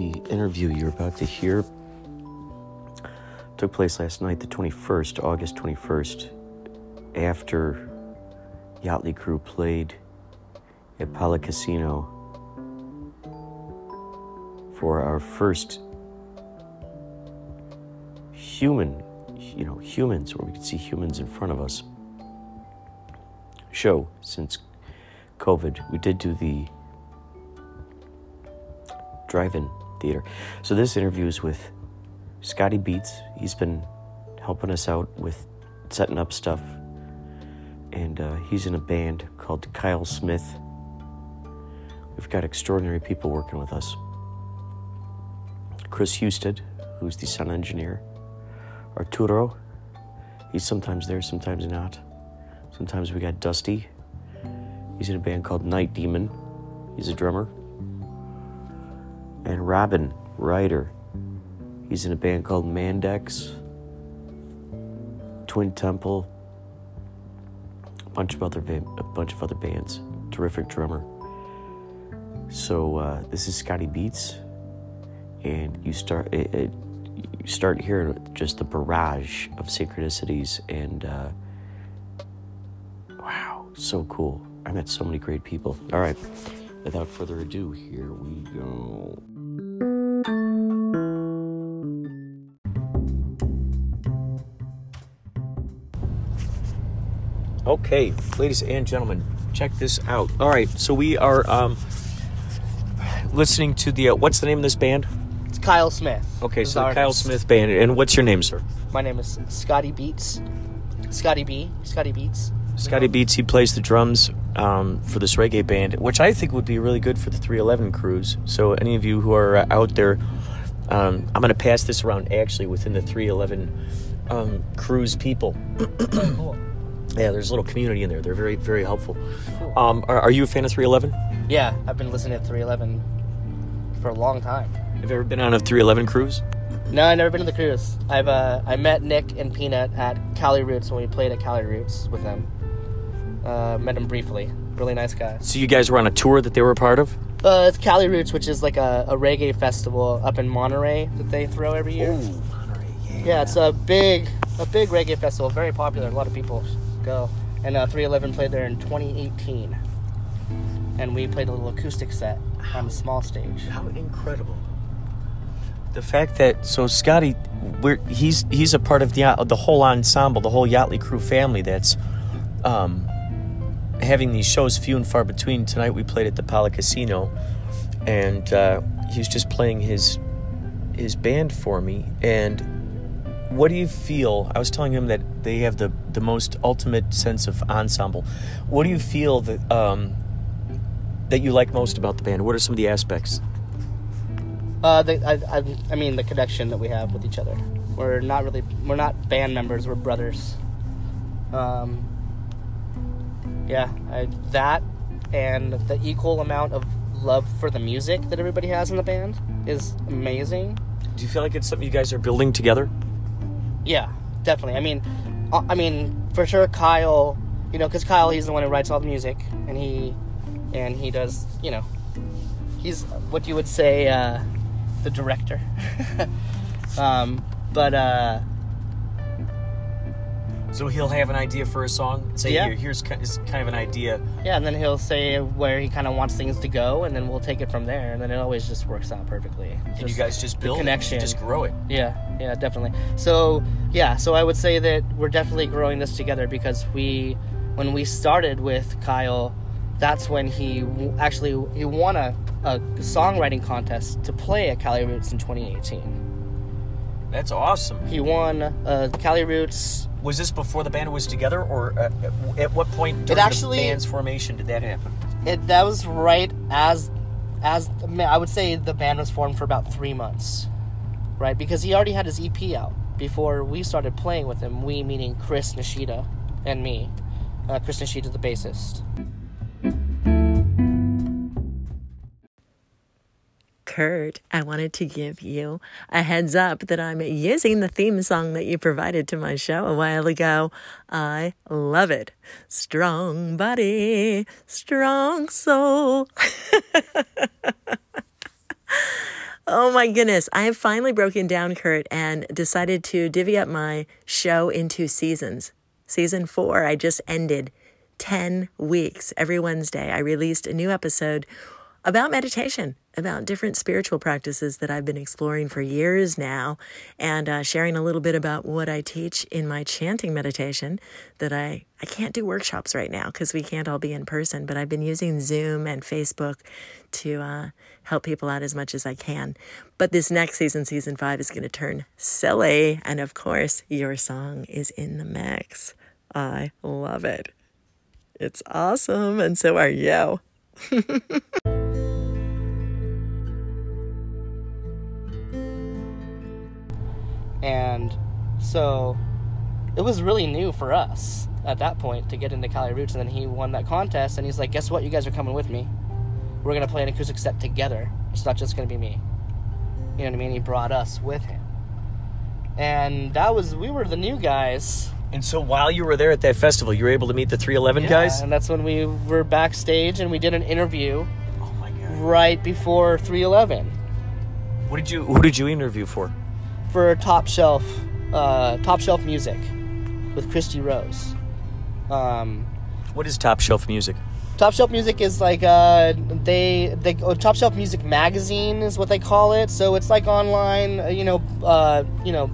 The interview you're about to hear took place last night, the 21st, August 21st, after Yachtly Crew played at Pala Casino for our first human, you know, humans, where we could see humans in front of us show since COVID. We did do the drive in theater. So this interview is with Scotty Beats. He's been helping us out with setting up stuff. And uh, he's in a band called Kyle Smith. We've got extraordinary people working with us. Chris Husted, who's the sound engineer. Arturo, he's sometimes there, sometimes not. Sometimes we got Dusty. He's in a band called Night Demon. He's a drummer and Robin Ryder. He's in a band called Mandex, Twin Temple, a bunch of other a bunch of other bands. Terrific drummer. So uh, this is Scotty Beats, and you start it, it, you start hearing just the barrage of synchronicities and uh, wow, so cool. I met so many great people. All right, without further ado, here we go. Okay, ladies and gentlemen, check this out. All right, so we are um, listening to the uh, what's the name of this band? It's Kyle Smith. Okay, so the. Kyle Smith band, and what's your name, sir? My name is Scotty Beats. Scotty B. Scotty Beats. Scotty Beats. He plays the drums um, for this reggae band, which I think would be really good for the 311 cruise. So any of you who are uh, out there, um, I'm going to pass this around actually within the 311 um, cruise people. Yeah, there's a little community in there. They're very, very helpful. Cool. Um, are, are you a fan of 311? Yeah, I've been listening to 311 for a long time. Have you ever been on a 311 cruise? No, I've never been to the cruise. I've uh, I met Nick and P-Nut at Cali Roots when we played at Cali Roots with them. Uh, met him briefly. Really nice guy. So you guys were on a tour that they were a part of? Uh, it's Cali Roots, which is like a, a reggae festival up in Monterey that they throw every year. Yeah, it's a big, a big reggae festival. Very popular. A lot of people go. And uh, 311 played there in 2018, and we played a little acoustic set on a small stage. How incredible! The fact that so Scotty, we're, he's he's a part of the uh, the whole ensemble, the whole Yachtly Crew family. That's um, having these shows few and far between. Tonight we played at the Pala Casino, and uh, he was just playing his his band for me. And what do you feel? I was telling him that they have the the most ultimate sense of ensemble. What do you feel that um, that you like most about the band? What are some of the aspects? Uh, the, I, I, I mean the connection that we have with each other. We're not really, we're not band members. We're brothers. Um, yeah, I, that and the equal amount of love for the music that everybody has in the band is amazing. Do you feel like it's something you guys are building together? Yeah, definitely. I mean, uh, I mean for sure, Kyle. You know, because Kyle, he's the one who writes all the music, and he, and he does. You know, he's what you would say uh, the director. um, but uh, So he'll have an idea for a song. Say, Yeah. Here, here's kind of an idea. yeah, and then he'll say where he kind of wants things to go, and then we'll take it from there, and then it always just works out perfectly. And you guys just build it, connection. just grow it. Yeah, yeah, definitely. So, yeah, so I would say that we're definitely growing this together because we, when we started with Kyle, that's when he actually he won a, a songwriting contest to play at Cali Roots in 2018. That's awesome. He won uh, Cali Roots. Was this before the band was together, or uh, at what point during actually- the band's formation did that happen? It that was right as, as I would say the band was formed for about three months, right? Because he already had his EP out before we started playing with him. We meaning Chris Nishida and me. Uh, Chris Nishida, the bassist. Kurt, I wanted to give you a heads up that I'm using the theme song that you provided to my show a while ago. I love it. Strong body, strong soul. Oh my goodness. I have finally broken down, Kurt, and decided to divvy up my show into seasons. Season four, I just ended 10 weeks. Every Wednesday, I released a new episode about meditation, about different spiritual practices that I've been exploring for years now, and uh, sharing a little bit about what I teach in my chanting meditation. That I, I can't do workshops right now because we can't all be in person, but I've been using Zoom and Facebook to uh, help people out as much as I can. But this next season, season five, is going to turn silly. And of course, your song is in the mix. I love it. It's awesome. And so are you. And so it was really new for us at that point to get into Cali Roots. And then he won that contest, and he's like, "Guess what? You guys are coming with me. We're gonna play an acoustic set together. It's not just gonna be me." You know what I mean? He brought us with him, and that was we were the new guys. And so while you were there at that festival, you were able to meet the 311 guys? and that's when we were backstage and we did an interview Oh my god. right before 311 What did you who did you interview for? For Top Shelf, uh, Top Shelf Music with Christy Rose. Um, What is Top Shelf Music? Top Shelf Music is like uh, they they oh, Top Shelf Music Magazine is what they call it. So it's like online, uh, you know, uh, you know,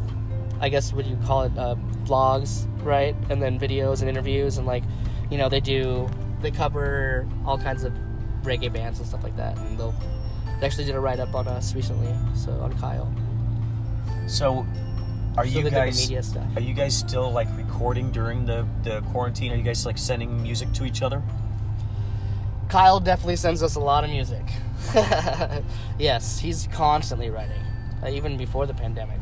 I guess what do you call it, uh, blogs, right? And then videos and interviews and like, you know, they do they cover all kinds of reggae bands and stuff like that. And they'll they actually did a write up on us recently, so on Kyle. So are So you they did the guys media stuff. Are you guys still like recording during the the quarantine? Are you guys like sending music to each other? Kyle definitely sends us a lot of music. yes, he's constantly writing. Uh, even before the pandemic,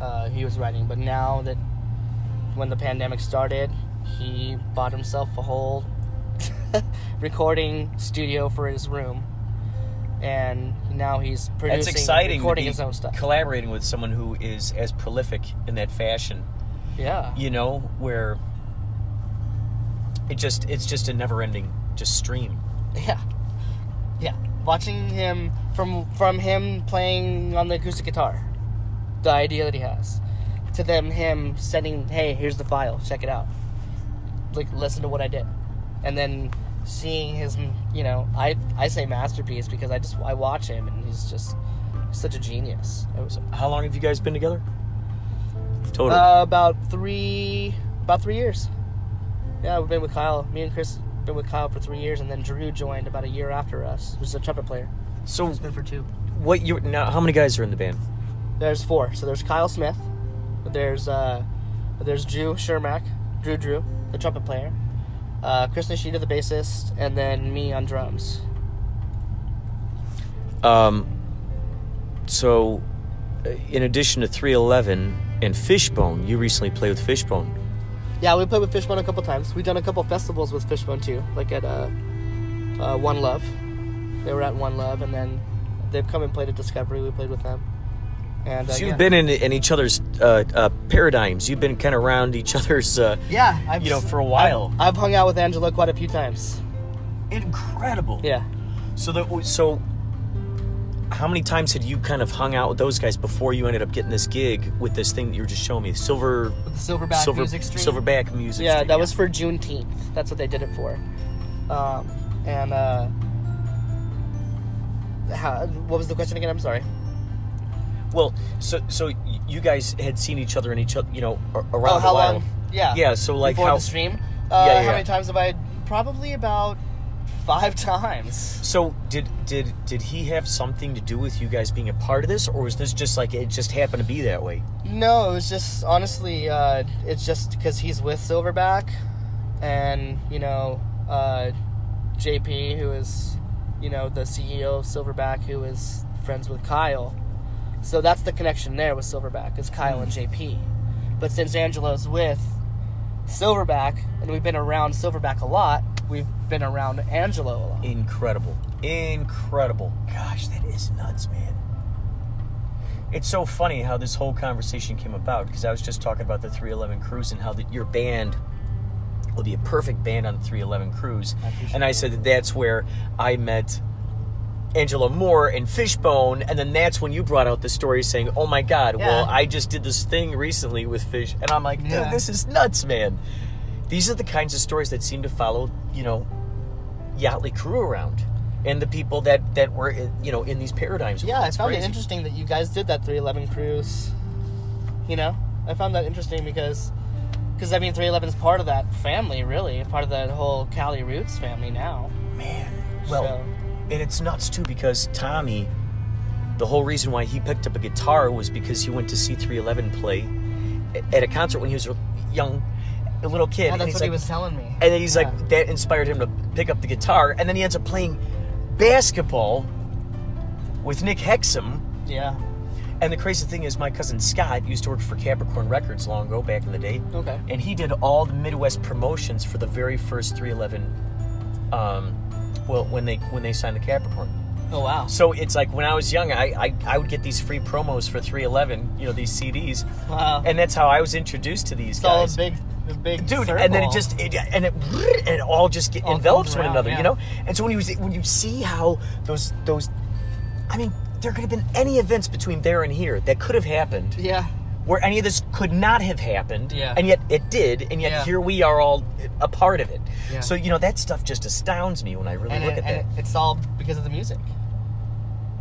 uh, he was writing. But now that when the pandemic started, he bought himself a whole recording studio for his room, and now he's producing, That's exciting. recording his own stuff. Collaborating with someone who is as prolific in that fashion, yeah, you know, where it just it's just a never-ending just stream. yeah, yeah. Watching him from from him playing on the acoustic guitar, the idea that he has, to them him sending, hey, here's the file, check it out. Like listen to what I did, and then seeing his, you know, I I say masterpiece because I just I watch him and he's just such a genius. It was How long have you guys been together? Total. uh, about three about three years. Yeah, we've been with Kyle. Me and Chris been with Kyle for three years, and then Drew joined about a year after us. Who's a trumpet player. so it's been for two. what you now? How many guys are in the band? There's four. So there's Kyle Smith. There's uh, there's Drew Shermack, Drew Drew, the trumpet player. Uh, Chris Nishida, the bassist, and then me on drums. Um, so, uh, in addition to 311 and Fishbone, you recently played with Fishbone. Yeah, we played with Fishbone a couple times. We've done a couple festivals with Fishbone too, like at uh, uh, One Love. They were at One Love, and then they've come and played at Discovery. We played with them. And uh, So you've yeah. been in, in each other's uh, uh, paradigms. You've been kind of around each other's. Uh, yeah, I've, you know, for a while. I've, I've hung out with Angelo quite a few times. incredible. Yeah. So that so. How many times had you kind of hung out with those guys before you ended up getting this gig with this thing that you were just showing me? Silver, Silverback silver, Music Stream. Silverback music. Yeah, Stream, that was for Juneteenth. That's what they did it for. Um, and uh, how, what was the question again? I'm sorry. Well, so so you guys had seen each other in each other, you know, a- around oh, how long? Yeah. Yeah. So like Before how? the stream. Uh, Yeah, yeah, How many times have I? Probably about five times. So did did did he have something to do with you guys being a part of this, or was this just like it just happened to be that way? No, it was just honestly, uh, it's just because he's with Silverback, and you know, uh, JP, who is, you know, the CEO of Silverback, who is friends with Kyle. So that's the connection there with Silverback is Kyle and hmm. JP. But since Angelo's with Silverback, and we've been around Silverback a lot, we've been around Angelo a lot. Incredible, incredible. Gosh, that is nuts, man. It's so funny how this whole conversation came about because I was just talking about the 311 cruise and how the, your band will be a perfect band on the 311 cruise, I and I said that that's where I met Angelo Moore and Fishbone, and then that's when you brought out the story saying, "Oh my God, well, I just did this thing recently with Fish," and I'm like, "Dude, Yeah. this is nuts, man." These are the kinds of stories that seem to follow, you know, Yachtly crew around, and the people that that were, eh, you know, in these paradigms. Yeah, I It's found it interesting that you guys did that 311 cruise. You know, I found that interesting because, because I mean, 311 is part of that family, really, part of that whole Cali Roots family now. Man, well, So- and it's nuts too because Tommy, the whole reason why he picked up a guitar was because he went to see 311 play at a concert when he was a young, a little kid. Yeah, and that's what like, he was telling me. And he's Yeah. like, that inspired him to pick up the guitar, and then he ends up playing basketball with Nick Hexum. yeah. And the crazy thing is, my cousin Scott used to work for Capricorn Records long ago, back in the day. Okay. And he did all the Midwest promotions for the very first 311. Um, well, when they when they signed the Capricorn. Oh wow. So it's like when I was young, I, I, I would get these free promos for 311, you know, these CDs, Wow. and that's how I was introduced to these it's all a guys. big, a big Dude, and then it just it, and it and it all just get, All envelops comes one another, yeah. you know. And so when you when you see how those those, I mean, there could have been any events between there and here that could have happened Yeah. Where any of this could not have happened, Yeah. and yet it did, and yet Yeah. here we are all a part of it. Yeah. So you know that stuff just astounds me when I really And, look it, at and that. it- it's all because of the music.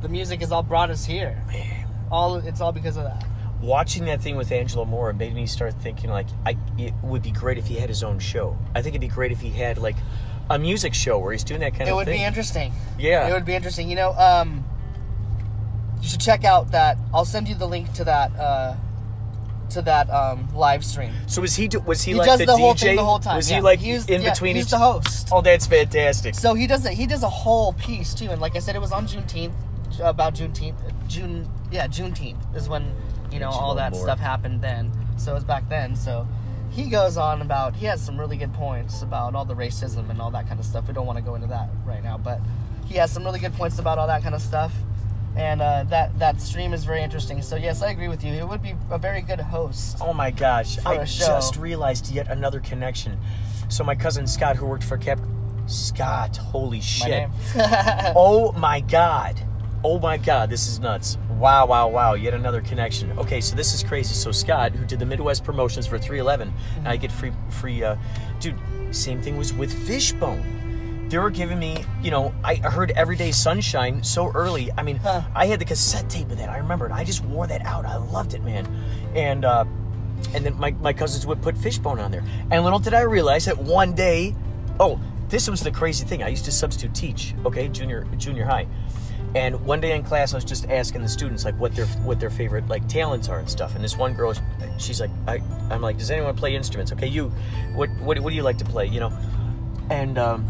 The music has all brought us here. Man. All it's all because of that. Watching that thing with Angelo Moore made me start thinking like I it would be great if he had his own show. I think it'd be great if he had like a music show where he's doing that kind It of thing. It would be interesting. Yeah. It would be interesting. You know, um, you should check out that. I'll send you the link to that uh, to that um, live stream. so was he do, was he, He like does the, the, DJ? thing the whole time. Was yeah. he like he's, in yeah, between he's each? the host. Oh, that's fantastic. So he does it. He does a whole piece too, and like I said, it was on Juneteenth, about Juneteenth. June, yeah, Juneteenth is when you know all that Moore. stuff happened. Then, so it was back then. So he goes on about. He has some really good points about all the racism and all that kind of stuff. We don't want to go into that right now, but he has some really good points about all that kind of stuff. And uh, that that stream is very interesting. So yes, I agree with you. It would be a very good host. Oh my gosh! I just realized yet another connection. So my cousin Scott, who worked for Cap, Scott, holy My shit! name. oh my god! Oh my god! This is nuts! Wow! Wow! Wow! Yet another connection. Okay, so this is crazy. So Scott, who did the Midwest promotions for 311, and I get free, free. Uh, dude, same thing was with Fishbone. They were giving me, you know, I heard Everyday Sunshine so early. I mean, Huh. I had the cassette tape of that. I remember it. I just wore that out. I loved it, man. And uh, and then my, my cousins would put Fishbone on there. And little did I realize that one day, oh, this was the crazy thing. I used to substitute teach, okay, junior junior high. And one day in class, I was just asking the students like what their what their favorite like talents are and stuff. And this one girl, she's like, I, I'm like, does anyone play instruments? Okay, you, what what, what do you like to play? You know, and um,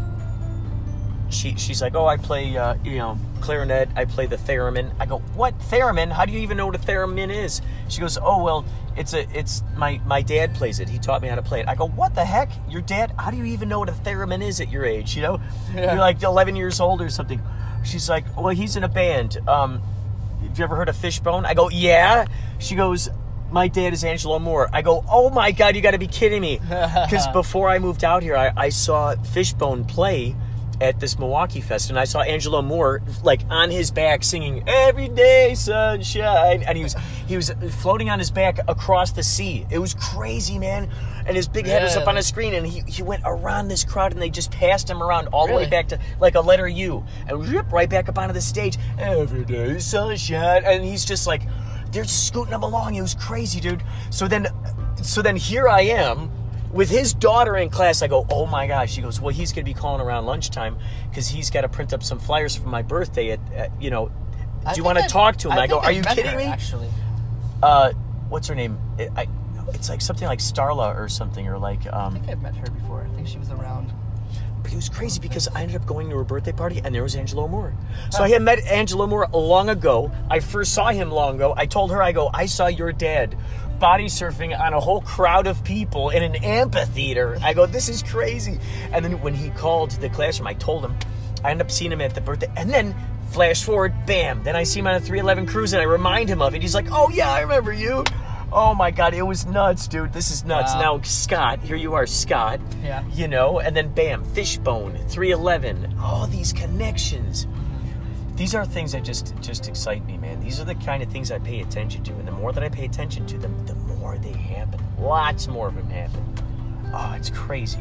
she she's like, oh, I play uh, you know clarinet. I play the theremin. I go, what theremin? How do you even know what a theremin is? She goes, oh well, it's a it's my my dad plays it. He taught me how to play it. I go, what the heck? Your dad? How do you even know what a theremin is at your age? You know, Yeah. you're like 11 years old or something. She's like, well, he's in a band. Um, have you ever heard of Fishbone? I go, yeah. She goes, my dad is Angelo Moore. I go, oh my god, you got to be kidding me. Because before I moved out here, I, I saw Fishbone play at this Milwaukee Fest, and I saw Angelo Moore like on his back singing "Every Day Sunshine," and he was he was floating on his back across the sea. It was crazy, man. And his big head was up on Really? a screen, and he, he went around this crowd, and they just passed him around all the way back to like a letter U, and rip right back up onto the stage. Every day sunshine, and he's just like, they're just scooting him along. It was crazy, dude. So then, so then here I am with his daughter in class. I go, oh my gosh. She goes, well, he's gonna be calling around lunchtime because he's got to print up some flyers for my birthday. At, at you know, do I you want to talk to him? I, go, think are you kidding her, me? Actually, Uh, what's her name? It, I, it's like something like Starla or something, or like I um. think I've met her before. I think she was around. But it was crazy because I ended up going to her birthday party and there was Angelo Moore. So I had met Angelo Moore long ago. I first saw him long ago. I told her, I go, I saw your dad body surfing on a whole crowd of people in an amphitheater. I go, this is crazy. And then when he called the classroom, I told him, I end up seeing him at the birthday. And then flash forward, bam. Then I see him on a 311 cruise and I remind him of it. He's like, oh yeah, I remember you. Oh my God, it was nuts, dude. This is nuts. Wow. Now, Scott, here you are, Scott Yeah. you know, and then bam, Fishbone, 311, all these connections. These are things that just just excite me, man. These are the kind of things I pay attention to, and the more that I pay attention to them, the more they happen. Lots more of them happen. Oh, it's crazy.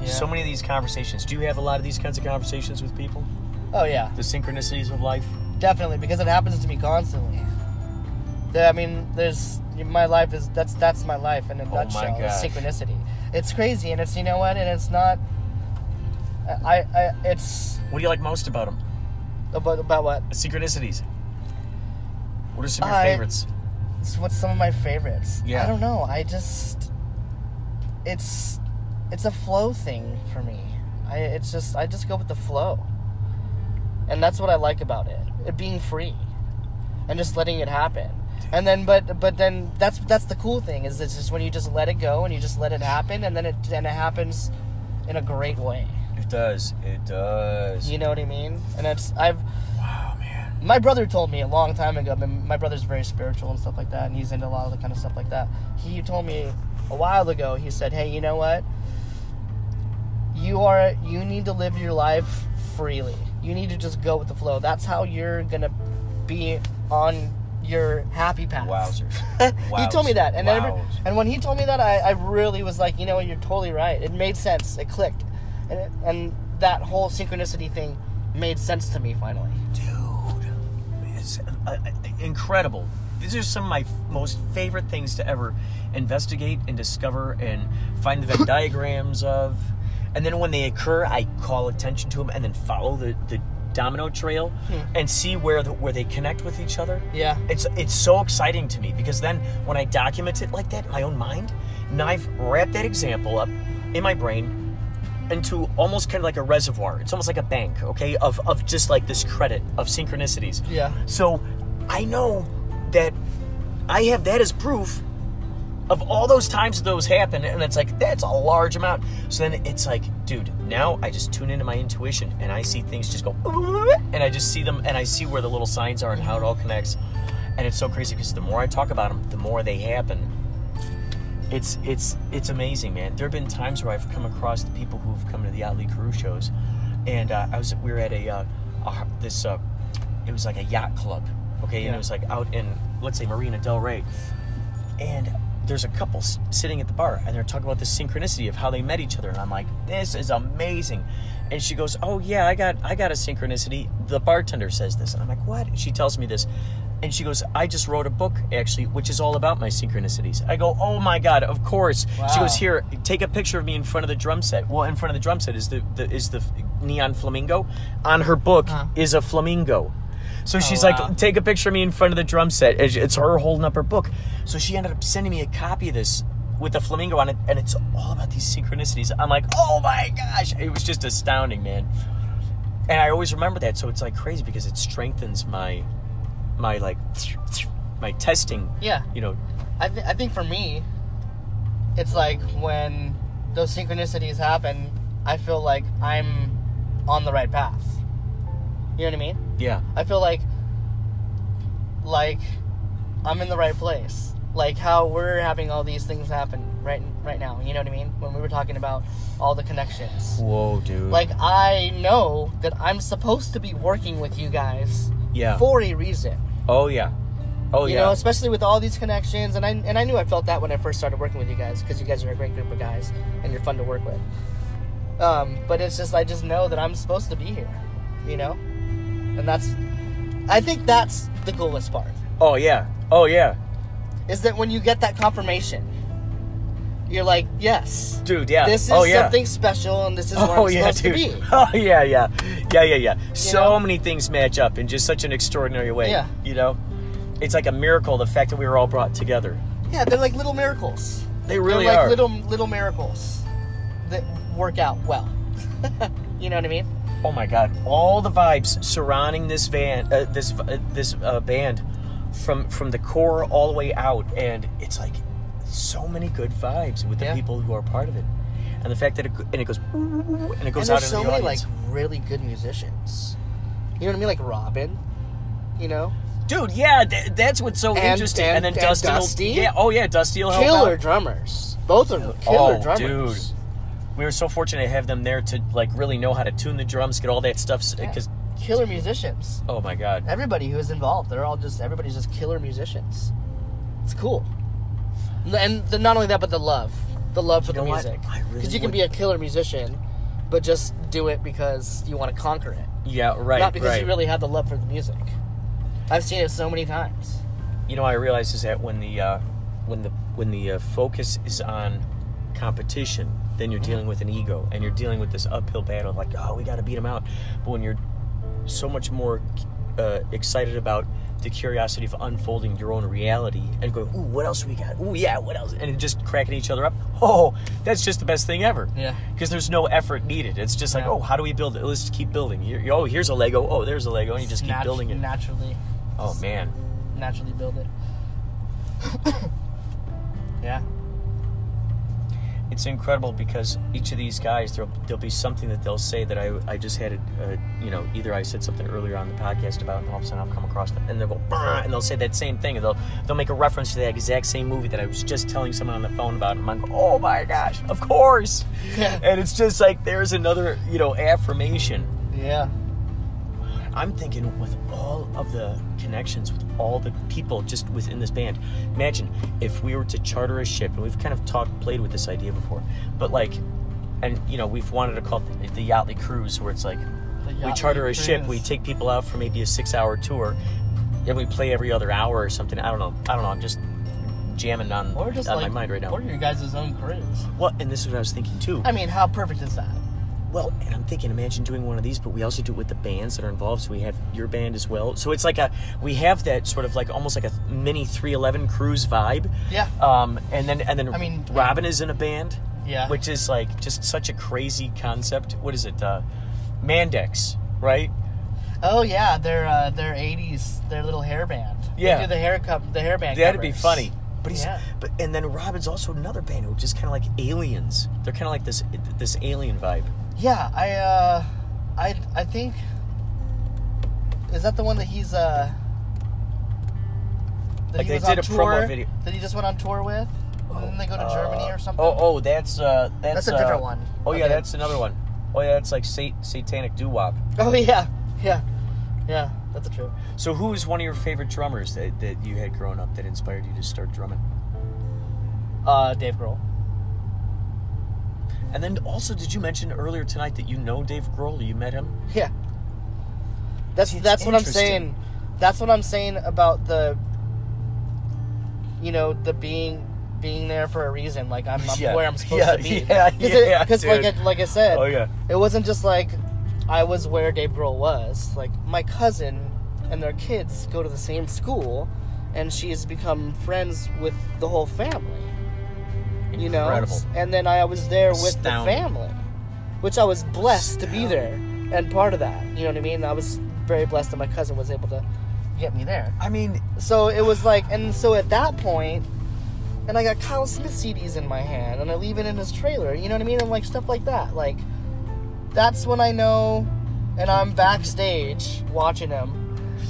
Yeah. So many of these conversations. Do you have a lot of these kinds of conversations with people? Oh yeah, The synchronicities of life. definitely because it happens to me constantly. I mean, there's my life is that's that's my life in a Oh my nutshell. gosh. synchronicity. It's crazy, and it's you know what, and it's not. I, I it's What do you like most about them? About about what? Synchronicities. What are some of your I- favorites? What's some of my favorites. Yeah. I don't know. I just it's it's a flow thing for me. I it's just I just go with the flow. And that's what I like about it. It being free. And just letting it happen. And then but but then that's that's the cool thing is it's just when you just let it go and you just let it happen and then it and it happens in a great way. It does. It does. You know what I mean? And it's I've Wow, man. my brother told me a long time ago. I mean, my brother's very spiritual and stuff like that, and he's into a lot of the kind of stuff like that. He told me a while ago. He said, "Hey, you know what? You are you need to live your life freely. You need to just go with the flow. That's how you're gonna be on your happy path." Wowzers. he told me that, and every, and when he told me that, I, I really was like, you know what? You're totally right. It made sense. It clicked, and and that whole synchronicity thing made sense to me finally. Dude, it's uh, uh, incredible. These are some of my f- most favorite things to ever investigate and discover and find the Venn diagrams of. And then when they occur, I call attention to them and then follow the, the domino trail and see where the, where they connect with each other. Yeah. It's it's so exciting to me because then when I document it like that in my own mind, now I've wrapped that example up in my brain into almost kind of like a reservoir. It's almost like a bank, okay, of of just like this credit of synchronicities. Yeah. So I know that I have that as proof of all those times those happen, and it's like that's a large amount. So then it's like, dude, now I just tune into my intuition and I see things just go, and I just see them and I see where the little signs are and how it all connects. And it's so crazy because the more I talk about them, the more they happen. It's it's it's amazing, man. There have been times where I've come across the people who've come to the Yachtly Crew shows, and uh, I was we were at a, uh, a this uh, it was like a yacht club, okay, and it was like out in let's say Marina Del Rey, and there's a couple s- sitting at the bar and they're talking about the synchronicity of how they met each other. And i'm like this is amazing. And she goes oh yeah i got i got a synchronicity. The bartender says this. And i'm like what? And she tells me this and she goes i just wrote a book actually which is all about my synchronicities i go oh my god of course she goes here take a picture of me in front of the drum set well in front of the drum set is the, the is the neon flamingo on her book Huh. is a flamingo so oh, she's wow. like, take a picture of me in front of the drum set. It's her holding up her book. So she ended up sending me a copy of this with the flamingo on it, and it's all about these synchronicities. I'm like, oh my gosh, it was just astounding, man. And I always remember that, so it's like crazy because it strengthens my, my like, my testing. Yeah. You know, I, th- I think for me, it's like when those synchronicities happen, I feel like I'm on the right path. You know what I mean? yeah, I feel like like I'm in the right place. Like how we're having all these things happen right right now. You know what I mean? When we were talking about all the connections. whoa, dude. Like I know that I'm supposed to be working with you guys yeah. for a reason. Oh yeah. Oh you yeah. know, especially with all these connections, and I and I knew I felt that when I first started working with you guys because you guys are a great group of guys and you're fun to work with. Um, but it's just I just know that I'm supposed to be here, you know, and that's I think that's the coolest part oh yeah. Oh yeah. is that when you get that confirmation, you're like, yes, Dude, yeah. this is oh yeah. something special, and this is where Oh yeah, supposed dude. to be. Oh yeah, yeah, yeah, yeah, yeah. So know? many things match up in just such an extraordinary way. Yeah. You know, it's like a miracle the fact that we were all brought together. Yeah, they're like little miracles. They really they're like are. little little miracles that work out well. you know what I mean? Oh my God! All the vibes surrounding this van, uh, this uh, this uh, band, from from the core all the way out, and it's like so many good vibes with the Yeah. people who are part of it, and the fact that it and it goes and it goes and out there's into so the many audience. like really good musicians. You know what I mean? Like Robin. You know, Dude, yeah, th- that's what's so And- interesting. And, and- then and will- Dusty? yeah, oh yeah, Dusty will killer out. drummers. Both of them killer Oh, drummers. dude. we were so fortunate to have them there to like really know how to tune the drums, get all that stuff. Yeah. Because killer musicians. Oh my god. Everybody who is involved, they're all just everybody's just killer musicians. It's cool. And the, not only that, but the love, the love for You the music. I really Because you can would- be a killer musician, but just do it because you want to conquer it, Yeah, right. not because right. you really have the love for the music. I've seen it so many times. you know I realize is that when the uh, when the when the uh, focus is on competition, then you're dealing with an ego and you're dealing with this uphill battle of like, oh, we got to beat them out. But when you're so much more uh, excited about the curiosity of unfolding your own reality and going, ooh, what else we got? Ooh, yeah, what else? And just cracking each other up. Oh, that's just the best thing ever. Yeah. Because there's no effort needed. It's just like, Yeah. oh, how do we build it? Let's just keep building. Here, oh, here's a Lego. Oh, there's a Lego, and you just keep Nat- building it. naturally. Oh man. naturally build it. yeah. It's incredible because each of these guys there'll, there'll be something that they'll say that I, I just had a, uh, you know either I said something earlier on the podcast about and all of a sudden I'll come across them and they'll go and they'll say that same thing and they'll they'll make a reference to that exact same movie that I was just telling someone on the phone about and I'm like oh my gosh of course Yeah. and it's just like there's another you know affirmation Yeah. I'm thinking with all of the connections with all the people just within this band. Imagine if we were to charter a ship, and we've kind of talked, played with this idea before, but like, and you know, we've wanted to call it the Yachtly Cruise, where it's like we charter a ship, we take people out for maybe a six-hour tour, and we play every other hour or something. I don't know. I don't know. I'm just jamming on, Or just on like my mind right now. Or your guys' own cruise. Well, and this is what I was thinking too. I mean, how perfect is that? Well, and I'm thinking, imagine doing one of these, but we also do it with the bands that are involved. So we have your band as well. So it's like a, we have that sort of like almost like a mini 311 cruise vibe. Yeah. Um, and then and then I mean- Robin is in a band. Yeah. Which is like just such a crazy concept. What is it? Uh, Mandex, right? Oh yeah, their uh, their '80s, their little hair band. Yeah. they do the hair cup, the hair band. That'd be funny. But he's Yeah. but and then Robin's also another band who just kind of like aliens. They're kind of like this this alien vibe. Yeah, I uh, I I think. Is that the one that he's uh? That Like he they was did on a tour, promo video. That he just went on tour with. And then they go to Uh, Germany or something. Oh, oh, that's uh, that's, That's a uh, different one. Oh yeah, that's another one. Oh yeah, that's like sat- satanic doo wop. Oh yeah, yeah, yeah. That's a true. So who is one of your favorite drummers that, that you had growing up that inspired you to start drumming? Uh, Dave Grohl. And then also, did you mention earlier tonight that you know Dave Grohl? You met him? Yeah. That's It's that's what I'm saying. That's what I'm saying about the you know, the being being there for a reason. Like I'm, I'm Yeah. where I'm supposed Yeah, to be. yeah, yeah, Because like. I, like I said, Oh, yeah. it wasn't just like I was where Dave Grohl was. Like my cousin and their kids go to the same school, and she has become friends with the whole family. You know, and then I was there with the Astounding. family, which I was blessed to be there and part of that. You know what I mean? I was very blessed that my cousin was able to get me there. I mean, So it was like, and so at that point, and I got Kyle Smith CDs in my hand, and I leave it in his trailer. You know what I mean? And like stuff like that. Like that's when I know, and I'm backstage watching him,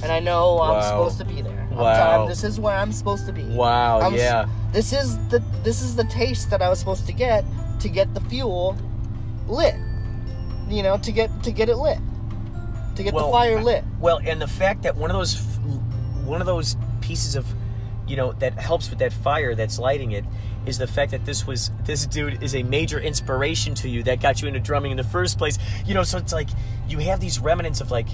and I know I'm Wow. supposed to be there. I'm Wow. This is where I'm supposed to be. wow, I'm s- yeah. This is the this is the taste that I was supposed to get to get the fuel lit. You know, to get to get it lit. To get the fire lit. Well, and the fact that one of those one of those pieces of you know that helps with that fire that's lighting it is the fact that this was this dude is a major inspiration to you that got you into drumming in the first place. You know, so it's like you have these remnants of like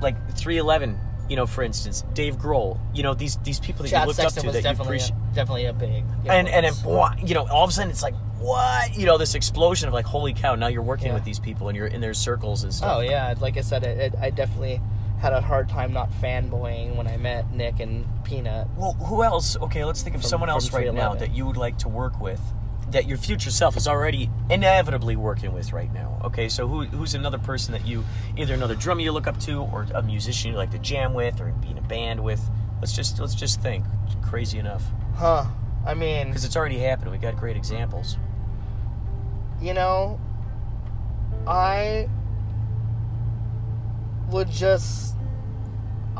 like 311, you know, for instance, Dave Grohl, you know, these these people that Chad you looked Sexton up to that you definitely appreciate. definitely a big And and wha- you know, all of a sudden it's like what? You know, this explosion of like holy cow, now you're working Yeah. with these people and you're in their circles and stuff. Oh yeah, like I said, it, it, I definitely had a hard time not fanboying when I met Nick and P-Nut. Well, who else? Okay, let's think of From- someone else right now that you would like to work with, that your future self is already inevitably working with right now. Okay, so who, who's another person that you, either another drummer you look up to, or a musician you like to jam with, or be in a band with? Let's just let's just think. Crazy enough, Huh? I mean, because it's already happened. We got great examples. you know, I would just,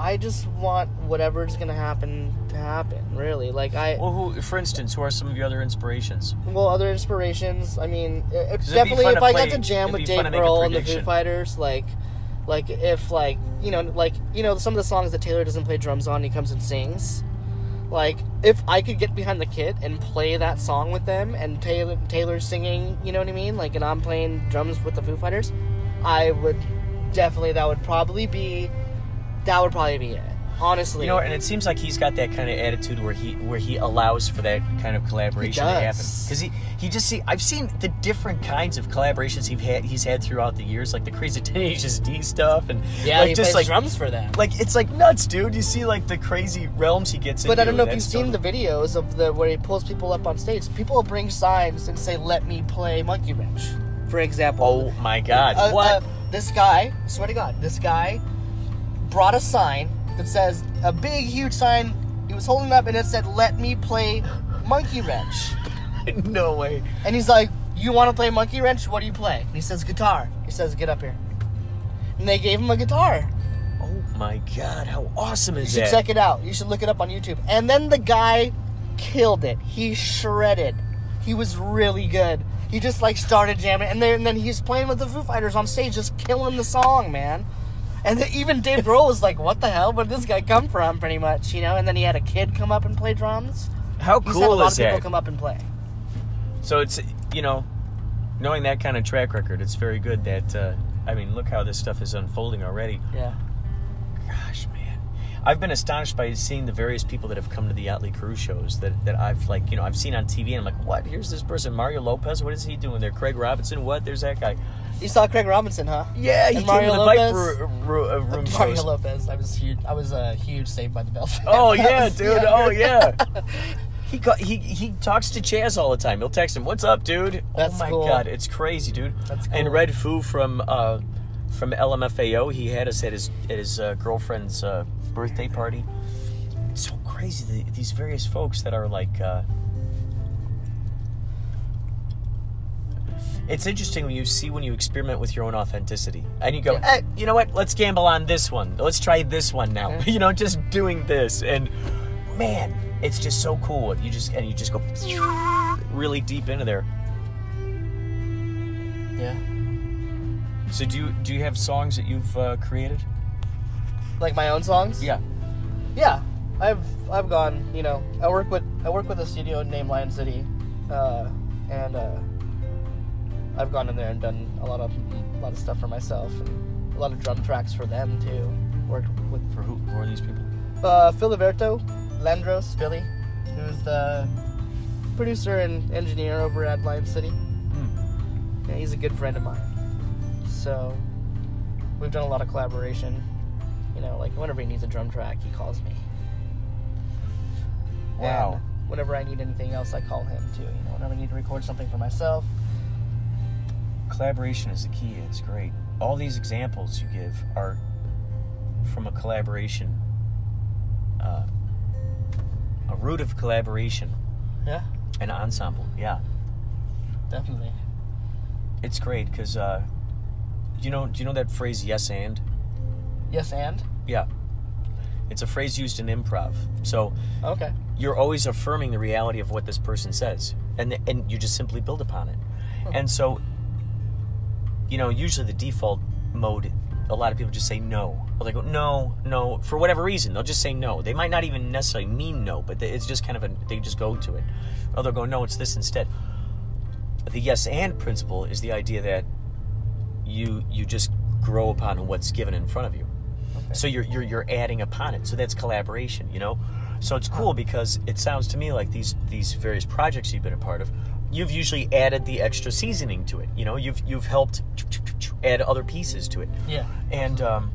I just want whatever's gonna happen to happen. Really, like I. Well, who, for instance, who are some of your other inspirations? Well, other inspirations. I mean, it- it's 'Cause it'd be definitely if I play- got to jam with Dave fun to make a Grohl and the Foo. Fighters, like Like if like you know like you know some of the songs that Taylor doesn't play drums on, he comes and sings. Like if I could get behind the kit and play that song with them, and Taylor Taylor's singing, you know what I mean? Like and I'm playing drums with the Foo Fighters, I would definitely that would probably be that would probably be it. Honestly, You know, and it seems like he's got that kind of attitude where he where he allows for that kind of collaboration to happen. Because he he just see I've seen the different kinds of collaborations he's had he's had throughout the years, like the Crazy Tenacious D stuff, and yeah, like he just plays like drums for them. like it's like nuts, dude. You see like the crazy realms he gets But. I don't know if you've seen the videos of the where he pulls people up on stage. People will bring signs and say, "Let me play Monkey Wrench," for example. Oh my god! Uh, what? uh, this guy, swear to God, this guy brought a sign that says a big, huge sign. He was holding up and it said, "Let me play Monkey Wrench." no way. And he's like, "You want to play Monkey Wrench? What do you play?" And he says, "Guitar." He says, "Get up here." And they gave him a guitar. Oh my god! How awesome is You is should that? check it out. You should look it up on YouTube. And then the guy killed it. He shredded. He was really good. He just like started jamming, and then, and then he's playing with the Foo Fighters on stage, just killing the song, man. And then even Dave Grohl was like, "What the hell? Where did this guy come from?" Pretty much, you know. And then he had a kid come up and play drums. How He's cool had a lot is of people that? come up and play. So it's you know, knowing that kind of track record, it's very good that uh, I mean, look how this stuff is unfolding already. Yeah. Gosh, man, I've been astonished by seeing the various people that have come to the Yachtly Crew shows that that I've like you know I've seen on TV and I'm like, what? Here's this person, Mario Lopez. What is he doing there? Craig Robinson. What? There's that guy. You saw Craig Robinson, huh? Yeah, he And came Mario to the Lopez? Viper ro- uh, room Mario shows. Lopez. I was huge. I was a uh, huge Saved by the Bell fan. Oh yeah, was dude. younger. Oh yeah. He, ca- he he talks to Chaz all the time. He'll text him, "What's up, dude?" That's oh my cool. god, it's crazy, dude. That's And cool. Redfoo from uh, from LMFAO, he had us at his at his uh, girlfriend's uh, birthday party. It's so crazy. The, these various folks that are like. It's interesting when you see when you experiment with your own authenticity and you go, Yeah. eh, you know what? Let's gamble on this one. Let's try this one now. Yeah. you know, just doing this and man, it's just so cool. You just and you just go really deep into there. Yeah. So do you do you have songs that you've uh, created? Like my own songs. Yeah. Yeah, I've I've gone. You know, I work with I work with a studio named Lion City, uh, and uh, I've gone in there and done a lot of a lot of stuff for myself and a lot of drum tracks for them too. Worked with For who? Who are these people? uh, Phil Liberto, Landros, Billy, who's the producer and engineer over at Lion City. Hmm. Yeah, he's a good friend of mine. So we've done a lot of collaboration. You know, like whenever he needs a drum track, he calls me. Wow. And whenever I need anything else, I call him too. You know, whenever I need to record something for myself. Collaboration is the key. It's great. All these examples you give are from a collaboration, uh, a root of collaboration, Yeah, an ensemble. Yeah, definitely. it's great because uh, you know, do you know that phrase "yes and"? Yes, and Yeah, it's a phrase used in improv. So okay. you're always affirming the reality of what this person says, and and you just simply build upon it. And so, you know, usually the default mode, a lot of people just say no. Or they go no, no for whatever reason. They'll just say no. They might not even necessarily mean no, but it's just kind of a they just go to it. Or they'll go no, it's this instead. The yes and principle is the idea that you you just grow upon what's given in front of you. Okay. So you're, you're you're adding upon it. So that's collaboration, you know. So it's cool because it sounds to me like these these various projects you've been a part of, you've usually added the extra seasoning to it. You know, you've you've helped add other pieces to it. Yeah. And um,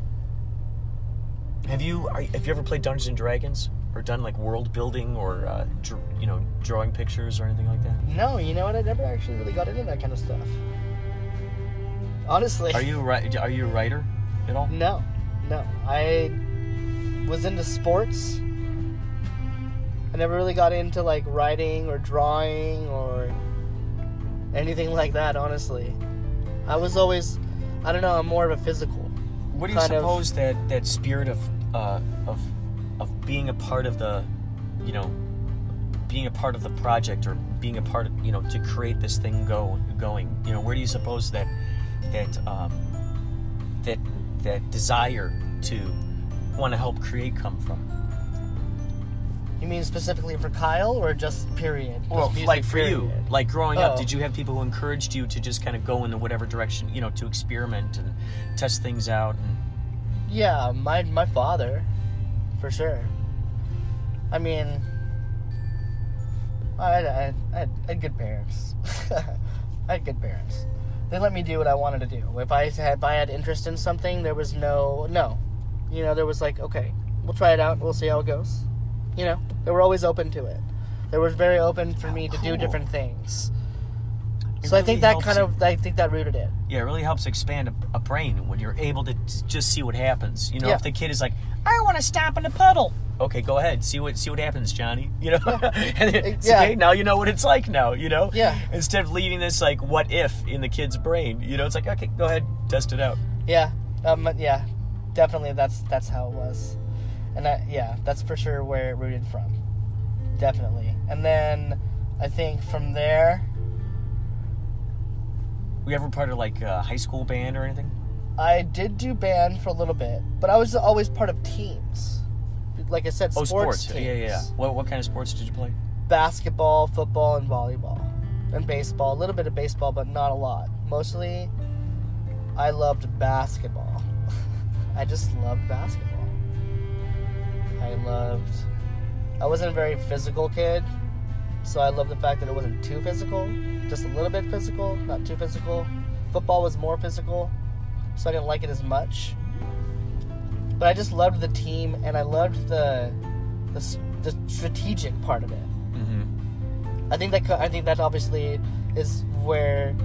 have you are, have you ever played Dungeons and Dragons or done like world building or uh, dr- you know drawing pictures or anything like that? No, you know what? I never actually really got into that kind of stuff. Honestly. Are you? Are you a writer at all? No, no. I was into sports. I never really got into like writing or drawing or anything like that, honestly. I was always, I don't know, I'm more of a physical. What do you kind of- suppose that that spirit of uh, of of being a part of the, you know, being a part of the project or being a part of you know to create this thing go going? You know, where do you suppose that that um, that that desire to want to help create come from? You mean specifically for Kyle or just period? Just Well, music like for you, like growing up, Oh. did you have people who encouraged you to just kind of go in the whatever direction, you know, to experiment and test things out? And, Yeah, my my father, for sure. I mean, I had, I I had, I had good parents. I had good parents. They let me do what I wanted to do. If I had if I had interest in something, there was no no. You know, there was like, okay, we'll try it out. We'll see how it goes. You know, they were always open to it. They were very open for me to do different things. It So I think that kind of I think that rooted it. yeah, it really helps expand a, a brain when you're able to t- just see what happens. You know, Yeah. if the kid is like, I want to stop in a puddle. Okay, go ahead. See what see what happens, Johnny. You know, and Yeah. okay. Now you know what it's like. Now you know. Yeah. Instead of leaving this like what if in the kid's brain, you know, it's like okay, go ahead, test it out. Yeah, um, yeah, definitely. That's that's how it was, and that yeah, that's for sure where it rooted from. Definitely, and then I think from there, we ever part of like a high school band or anything? I did do band for a little bit, but I was always part of teams. Like I said, Oh, sports, sports. teams. Yeah, yeah, yeah. What what kind of sports did you play? Basketball, football, and volleyball, and baseball. A little bit of baseball, but not a lot. Mostly, I loved basketball. I just loved basketball. I loved. I wasn't a very physical kid, so I loved the fact that it wasn't too physical, just a little bit physical, not too physical. Football was more physical, so I didn't like it as much. But I just loved the team, and I loved the the, the strategic part of it. Mm-hmm. I think that I think that obviously is where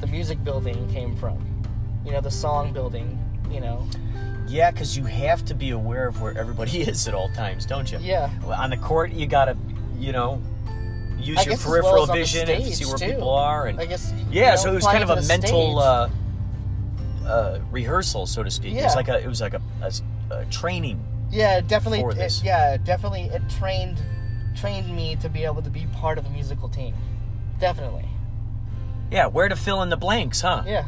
the music building came from. You know, the song building. You know, Yeah, because you have to be aware of where everybody is at all times, don't you? yeah. On the court, you gotta, you know, use I your well peripheral the vision and see where too. people are, and I guess. yeah. so it was kind of a mental uh, uh, rehearsal, so to speak. It was like a, it was like a training. yeah, definitely. It, yeah, definitely. It trained trained me to be able to be part of a musical team. Definitely. Yeah, where to fill in the blanks, huh? Yeah.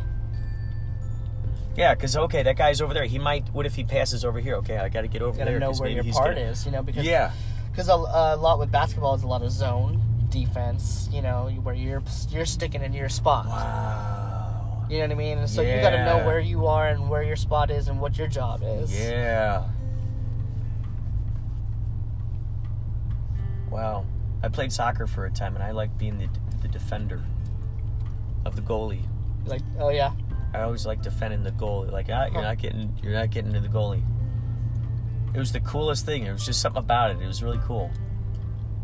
Yeah, because okay, that guy's over there. He might. What if he passes over here? Okay, I got to get over You gotta there. know where your part gonna- is. You know, because Yeah. because a, a lot with basketball is a lot of zone defense. You know, where you're you're sticking in your spot. Wow. You know what I mean? So you got to know where you are and where your spot is and what your job is. Yeah. Wow. I played soccer for a time, and I like being the, the defender of the goalie. Like, oh yeah, I always like defending the goalie. Like, ah, you're not getting, you're not getting to the goalie. It was the coolest thing. It was just something about it. It was really cool.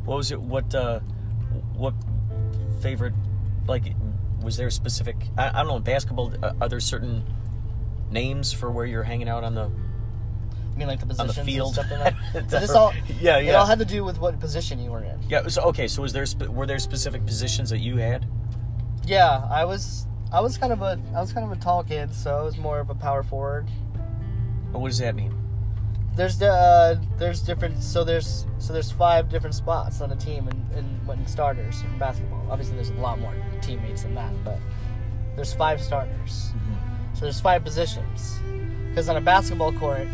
What was it? What, uh, what favorite? Like, was there a specific? I, I don't know. Basketball, uh, are there certain names for where you're hanging out on the I mean like the on the field? and stuff like that. So this all, yeah, it all had to do with what position you were in. Yeah. So okay. So was there were there specific positions that you had? Yeah, I was, I was kind of a, I was kind of a tall kid, so I was more of a power forward. But what does that mean? There's the, uh, there's different, so there's, so there's five different spots on a team in, in, when starters in basketball. Obviously, there's a lot more teammates than that, but there's five starters. So there's five positions. Because on a basketball court,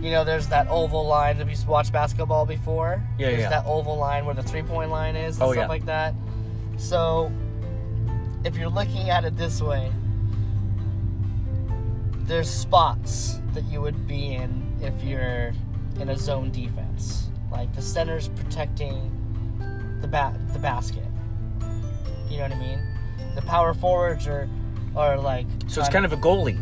you know, there's that oval line. Have you watched basketball before? Yeah, There's yeah. that oval line where the three point line is and Oh, stuff yeah. like that. So, if you're looking at it this way, there's spots that you would be in if you're in a zone defense. Like the center's protecting the ba- the basket. You know what I mean? The power forwards are are like So it's kind of a goalie.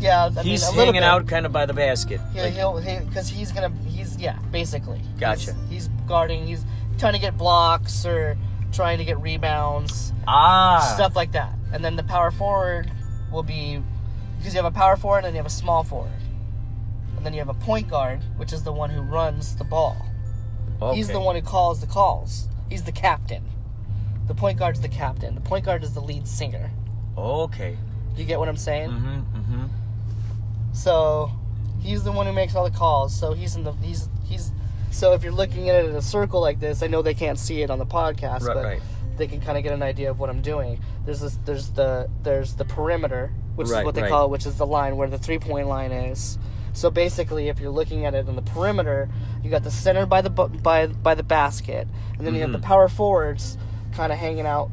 yeah. I He's mean, hanging bit. out kind of by the basket. Yeah, Like- he'll because he's gonna he's yeah basically. Gotcha. He's, he's guarding. He's trying to get blocks or trying to get rebounds, ah. stuff like that. And then the power forward will be because you have a power forward and you have a small forward, and then you have a point guard, which is the one who runs the ball. He's the one who calls the calls. He's the captain. The point guard's the captain. The point guard is the lead singer. Okay. Do you get what I'm saying? Mm-hmm. Mm-hmm. So he's the one who makes all the calls. So he's in the he's he's so if you're looking at it in a circle like this, I know they can't see it on the podcast, Right, but right. they can kind of get an idea of what I'm doing. There's this there's the there's the perimeter which Right, is what they call it, which is the line where the three point line is. So basically, if you're looking at it on the perimeter, you got the center by the by by the basket, and then you have the power forwards kind of hanging out.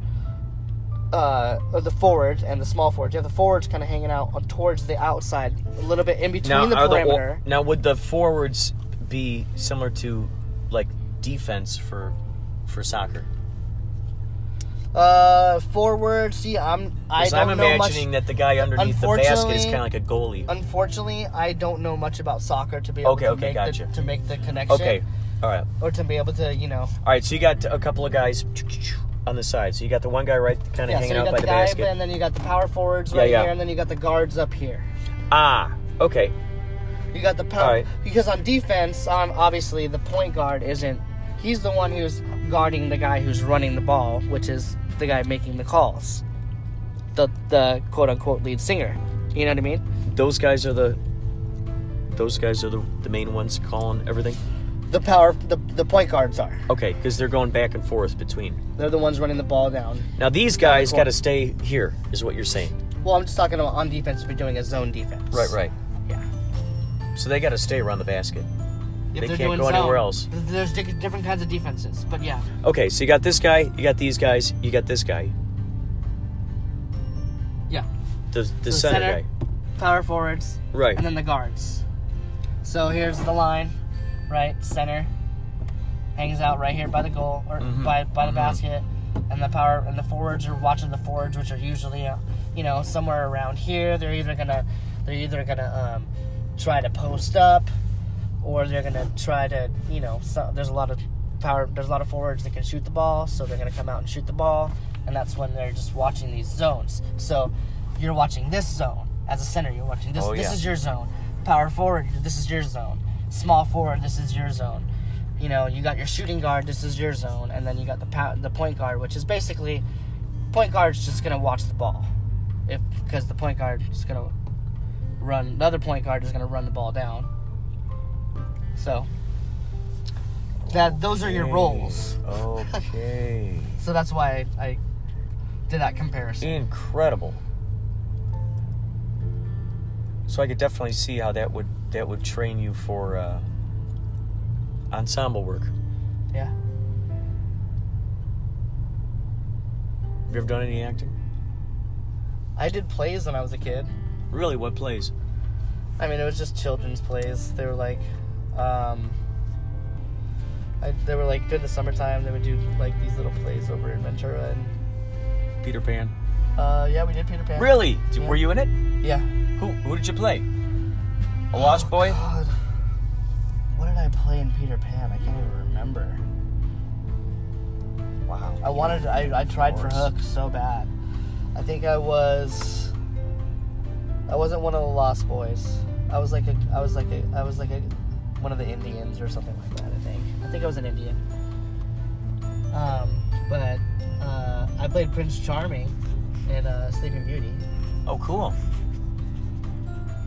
Uh, or the forwards and the small forwards. You have the forwards kind of hanging out on, towards the outside, a little bit in between the are perimeter. now would the forwards be similar to like defense for for soccer? Uh, forward. See, I'm. I don't I'm know much. imagining that the guy underneath the basket is kind of like a goalie. Unfortunately, I don't know much about soccer to be able Okay, to okay, make gotcha. the, to make the connection. Okay, all right, Or to be able to, you know. all right. So you got a couple of guys on the side. So you got the one guy right, kind of Yeah, so hanging you out by the the guy, basket. and then you got the power forwards Yeah, right yeah. here, and then you got the guards up here. Ah, okay. You got the power right. because on defense, um, obviously the point guard isn't. He's the one who's guarding the guy who's running the ball, which is the guy making the calls. The the quote unquote lead singer. You know what I mean? Those guys are the. Those guys are the, the main ones calling everything. The power the the point guards are. Okay, because they're going back and forth between. They're the ones running the ball down. Now these guys got to stay here, is what you're saying. Well, I'm just talking about on defense if you're doing a zone defense. Right, right. So they got to stay around the basket. If They can't go anywhere else. There's different kinds of defenses, but yeah. Okay, so you got this guy, you got these guys, you got this guy, Yeah. the the So center, center- guy. Power forwards. Right. And then the guards. So here's the line, right? Center hangs out right here by the goal or Mhm, by by the mhm. basket, and the power and the forwards are watching the forwards, which are usually, uh, you know, somewhere around here. They're either gonna they're either gonna um, try to post up, or they're gonna try to, you know, so, there's a lot of power. There's a lot of forwards that can shoot the ball, so they're gonna come out and shoot the ball, and that's when they're just watching these zones. So you're watching this zone as a center. You're watching this. Oh, This is your zone. Power forward. This is your zone. Small forward. This is your zone. You know, you got your shooting guard. This is your zone, and then you got the pow- the point guard, which is basically point guard's just gonna watch the ball, if because the point guard is gonna run. The other point guard is gonna run the ball down. So that those are your roles. Okay. So that's why I, I did that comparison. Incredible. So I could definitely see how that would that would train you for uh, ensemble work. Yeah. Have you ever done any acting? I did plays when I was a kid. Really, what plays? I mean, it was just children's plays. They were like, um, I, they were like during the summertime. They would do like these little plays over in Ventura, and Peter Pan. uh, yeah, we did Peter Pan. Really? Yeah. Were you in it? Yeah. Who who did you play? A lost boy? God. What did I play in Peter Pan? I can't even remember. Wow. I wanted. I, I tried for. Hook so bad. I think I was. I wasn't one of the Lost Boys. I was like a. I was like a. I was like a. One of the Indians or something like that. I think. I think I was an Indian. Um, but uh, I played Prince Charming in uh, Sleeping Beauty. Oh, cool.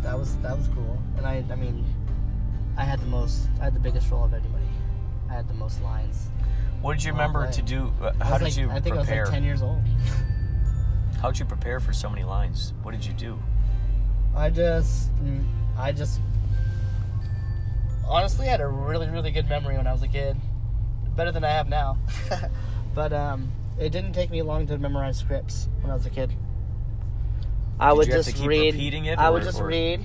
That was that was cool. And I. I mean, I had the most. I had the biggest role of anybody. I had the most lines. What did you remember to do? Uh, how did like, you I think prepare? I was like ten years old. How did you prepare for so many lines? What did you do? I just, I just, honestly had a really, really good memory when I was a kid. Better than I have now. but um, it didn't take me long to memorize scripts when I was a kid. I Did would you have just to keep read. repeating it, I would or- just or- read,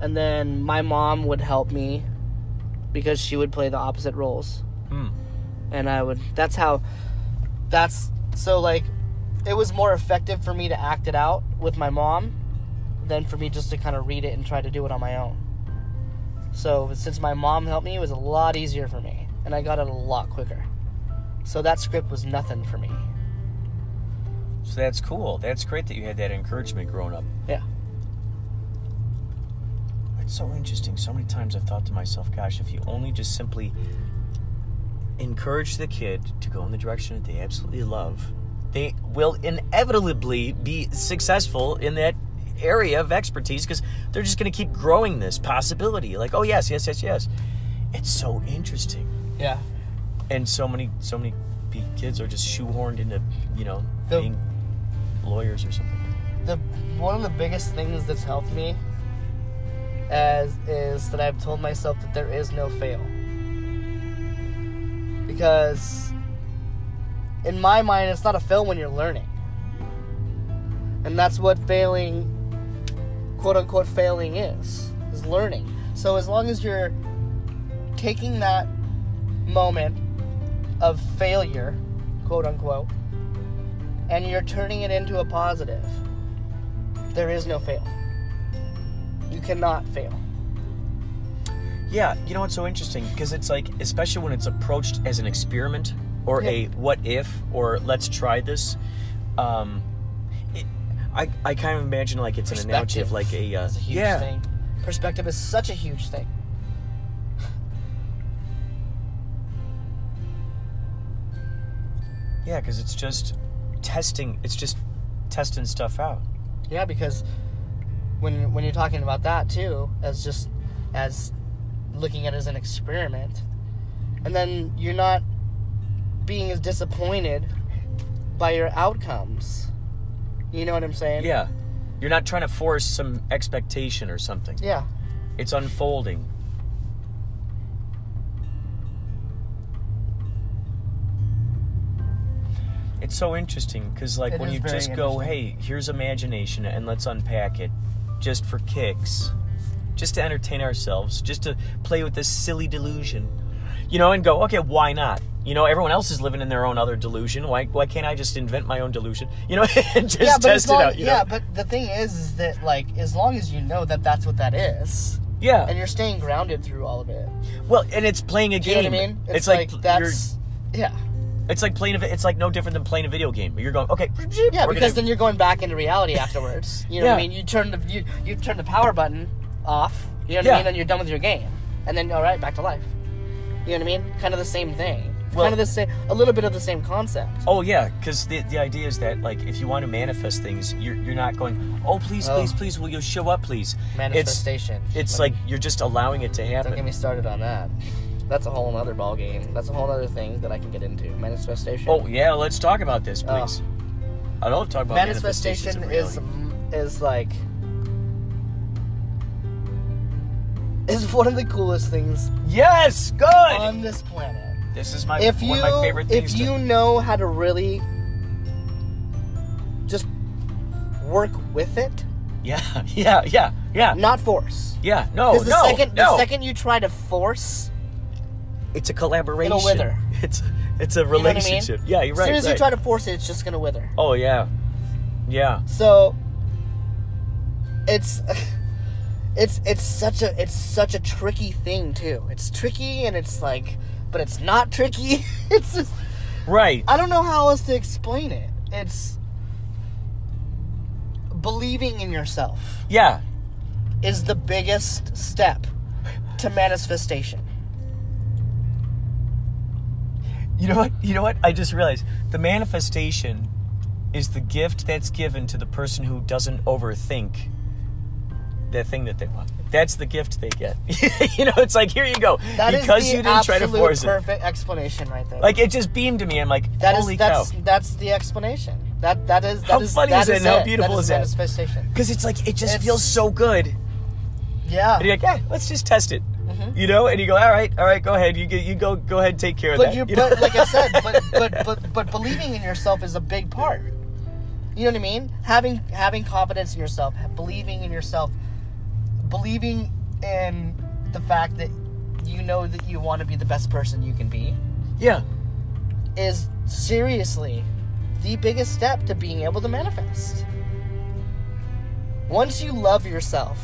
and then my mom would help me because she would play the opposite roles Hmm. and I would. That's how. That's so like, it was more effective for me to act it out with my mom, than for me just to kind of read it and try to do it on my own. So since my mom helped me, it was a lot easier for me, and I got it a lot quicker. So that script was nothing for me. So that's cool. That's great that you had that encouragement growing up. Yeah. It's so interesting. So many times I've thought to myself, gosh, if you only just simply encourage the kid to go in the direction that they absolutely love, they will inevitably be successful in that area of expertise because they're just going to keep growing this possibility. Like, oh, yes, yes, yes, yes. It's so interesting. Yeah. And so many, so many kids are just shoehorned into, you know, The- being lawyers or something. the one of the biggest things that's helped me as is that I've told myself that there is no fail. Because in my mind it's not a fail when you're learning. And that's what failing quote unquote failing is. Is learning. So as long as you're taking that moment of failure, quote unquote, and you're turning it into a positive, there is no fail. You cannot fail. Yeah, you know what's so interesting? Because it's like, especially when it's approached as an experiment or a what if or let's try this. Um, I I kind of imagine like it's an analogy of like a uh, is a huge yeah thing. Perspective is such a huge thing. yeah because it's just testing. It's just testing stuff out. Yeah, because when when you're talking about that too, as just as looking at it as an experiment, and then you're not being as disappointed by your outcomes. You know what I'm saying? Yeah, you're not trying to force some expectation or something. Yeah. It's unfolding. It's so interesting because, like, It when you just go, "Hey, here's imagination, and let's unpack it," just for kicks, just to entertain ourselves, just to play with this silly delusion, you know, and go, "Okay, why not?" You know, everyone else is living in their own other delusion. Why, why can't I just invent my own delusion? You know, and just yeah, but test as it out. Yeah, know? but the thing is, is that like as long as you know that that's what that is, yeah. and you're staying grounded through all of it. well, and it's playing a Do you know game. what I mean? It's, like, you're that's yeah, It's like playing a. It's like no different than playing a video game. You're going okay. yeah, because gonna- then you're going back into reality afterwards. You know what I mean? You turn the you you turn the power button off. You know what Yeah. I mean? And you're done with your game, and then all right, back to life. You know what I mean? Kind of the same thing. Well- kind of the same, a little bit of the same concept. Oh yeah, because the the idea is that like if you want to manifest things, you're you're not going. Oh please, Oh. please, please, will you show up, please? Manifestation. It's it's Let like you're just allowing it to happen. Don't get me started on that. That's a whole other ball game. That's a whole other thing that I can get into. Manifestation. Oh yeah, let's talk about this, Oh. please. I love to talk about manifestations manifestation is is like is one of the coolest things yes, good. on this planet. This is my If you of my favorite things. if to- you know how to really just work with it, yeah, yeah, yeah, yeah, not force. yeah. No, Because the no, second no. the second you try to force, it's a collaboration. It'll wither. It's it's a you know I mean? relationship. Yeah, you're right. as soon as you try to force it, it's just gonna wither. Oh yeah, yeah. So it's it's it's such a it's such a tricky thing too. It's tricky and it's like but it's not tricky. it's just Right. I don't know how else to explain it. It's believing in yourself Yeah. is the biggest step to manifestation. You know what? You know what? I just realized the manifestation is the gift that's given to the person who doesn't overthink the thing that they want. That's the gift they get. you know, it's like here you go That is because the you didn't try to force it. perfect explanation right there. Like it just beamed to me. I'm like, that is holy cow! that's that's the explanation. That that is that How is- funny that is that is and how beautiful that is that? manifestation. Because it's like it just It's- feels so good. Yeah. And you're like, yeah, let's just test it. Mhm. You know, and you go, all right, all right, go ahead. You get, you go, go ahead, take care of that. you, you know? but like I said, but, but but but believing in yourself is a big part. You know what I mean? Having having confidence in yourself, believing in yourself, believing in the fact that you know that you want to be the best person you can be yeah, is seriously the biggest step to being able to manifest. Once you love yourself,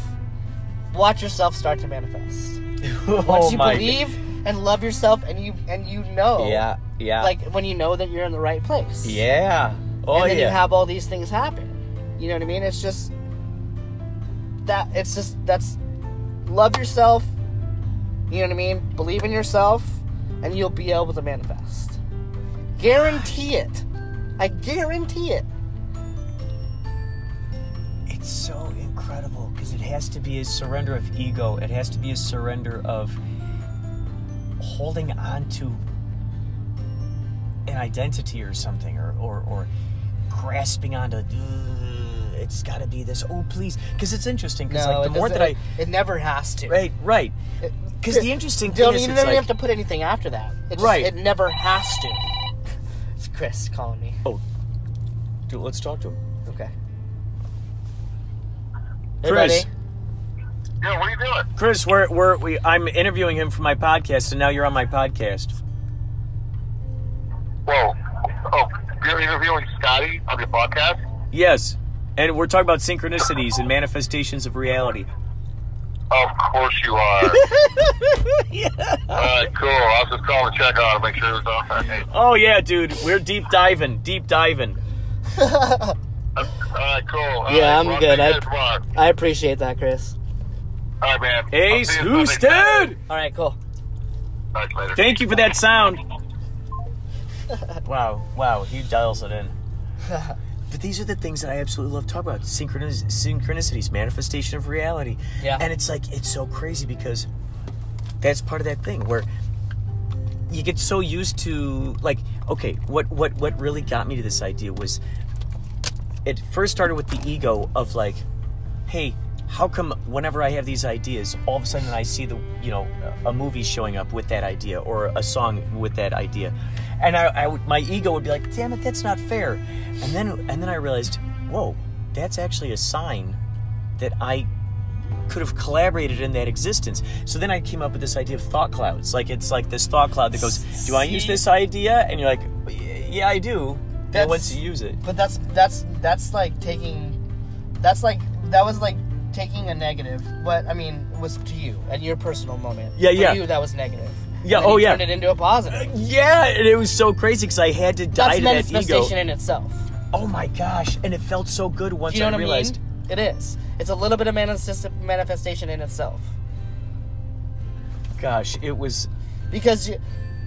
watch yourself start to manifest. Once oh you my believe and love yourself and you and you know Yeah, yeah, like when you know that you're in the right place. yeah. Oh and then yeah. you have all these things happen. You know what I mean? It's just that it's just that's love yourself. You know what I mean? Believe in yourself and you'll be able to manifest. Guarantee it. I guarantee it. It's so incredible because it has to be a surrender of ego. It has to be a surrender of holding on to an identity or something, or or, or grasping onto. It's got to be this. Oh, please, because it's interesting. Because No, like the it more that I, it never has to. right, right, because the interesting thing don't, is, you it's don't like, have to put anything after that. It just, Right. It never has to. It's Chris calling me. oh, dude, let's talk to him. Okay. Hey, Chris. buddy. Yeah, what are you doing? Chris, we're, we're we I'm interviewing him for my podcast, and now you're on my podcast. Whoa. Oh, you're interviewing Scotty on your podcast? Yes, and we're talking about synchronicities and manifestations of reality. Of course you are. yeah. All right, cool. I was just calling to check on it, make sure it was okay. Oh yeah, dude, we're deep diving, deep diving. All right, cool. All Yeah, right, I'm well, good. I'll see you I- guys tomorrow. I appreciate that, Chris. All right, man. Hey, I'll Houston! All right, cool. All right, later. Thank you for that sound. wow, wow, he dials it in. These are the things that I absolutely love to talk about Synchronic- synchronicities, manifestation of reality. Yeah. And it's like, it's so crazy because that's part of that thing where you get so used to, like, okay, what, what, what really got me to this idea was it first started with the ego of, like, hey, how come whenever I have these ideas, all of a sudden I see the, you know, a movie showing up with that idea or a song with that idea, and I, I my ego would be like, damn it, that's not fair, and then and then I realized, whoa, that's actually a sign that I could have collaborated in that existence. So then I came up with this idea of thought clouds. Like it's like this thought cloud that goes, do I use this idea? And you're like, yeah, I do. And That's- once you use it, But that's that's that's like taking that's like that was like taking a negative. But I mean, it was to you at your personal moment. Yeah, For yeah. you, that was negative. Yeah, And oh, you yeah. Turned it into a positive. Uh, yeah, and it was so crazy because I had to die That's to that ego. manifestation in itself. Oh my gosh! And it felt so good once Do you know I what realized. I mean? It is. It's a little bit of manifest- manifestation in itself Gosh, it was. because you.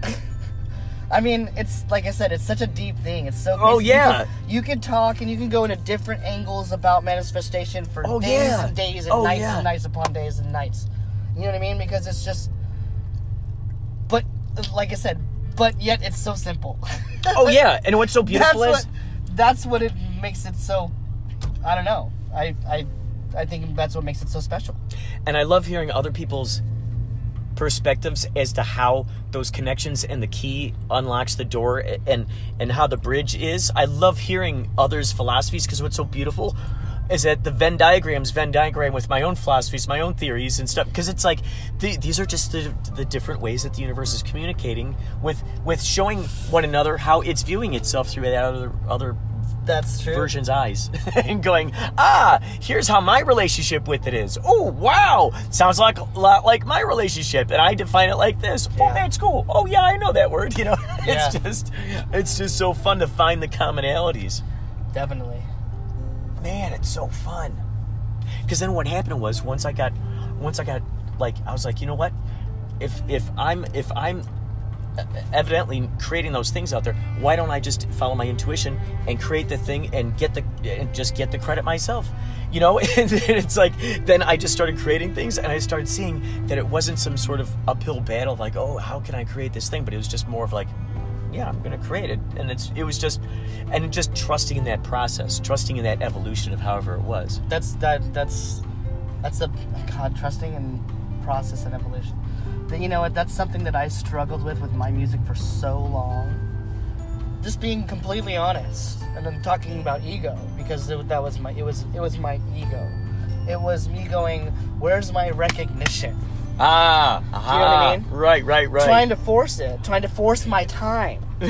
I mean, it's like I said, it's such a deep thing. It's so. Oh, crazy. You yeah. can- You can, talk and you can go into different angles about manifestation for Oh, days yeah. and days and Oh, nights yeah. and nights upon days and nights. You know what I mean? Because it's just. Like I said, but yet it's so simple. Oh yeah, and what's so that's beautiful what. is That's what it makes it so. I don't know. I I I think that's what makes it so special. and I love hearing other people's perspectives as to how those connections and the key unlocks the door and and how the bridge is. I love hearing others' philosophies because what's so beautiful is that the Venn diagrams, Venn diagram with my own philosophies, my own theories and stuff. Because it's like the, these are just the, the different ways that the universe is communicating with with showing one another how it's viewing itself through that other other That's true. version's eyes and going, ah, here's how my relationship with it is. Oh, wow. Sounds like a lot like my relationship. And I define it like this. Oh, that's cool. Oh, yeah, I know that word. You know, it's just, it's just so fun to find the commonalities. Definitely. Man, it's so fun. Because then what happened was once I got, once I got like, I was like, you know what? If, if I'm, if I'm uh, evidently creating those things out there why don't i just follow my intuition and create the thing and get the and just get the credit myself you know and it's like then i just started creating things and i started seeing that it wasn't some sort of uphill battle like oh how can i create this thing but it was just more of like yeah i'm gonna create it and it's it was just and just trusting in that process trusting in that evolution of however it was That's that. That's that's a oh God trusting and process and evolution. But you know what? That's something that I struggled with with my music for so long. Just being completely honest, and I'm talking about ego because it, that was my it was it was my ego. It was me going, "Where's my recognition?" Ah you know what I mean? right right right Trying to force it, trying to force my time.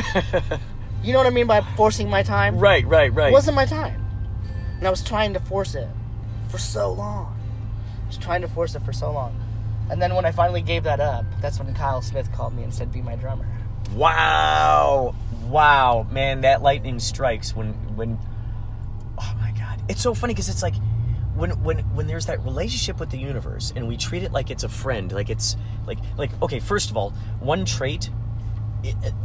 you know what I mean by forcing my time? right right right It wasn't my time. And I was trying to force it for so long. I was trying to force it for so long. And then when I finally gave that up, that's when Kyle Smith called me and said, Be my drummer. Wow. Wow, man, that lightning strikes when when Oh my god. It's so funny cuz it's like when when when there's that relationship with the universe and we treat it like it's a friend, like it's like like okay, first of all, one trait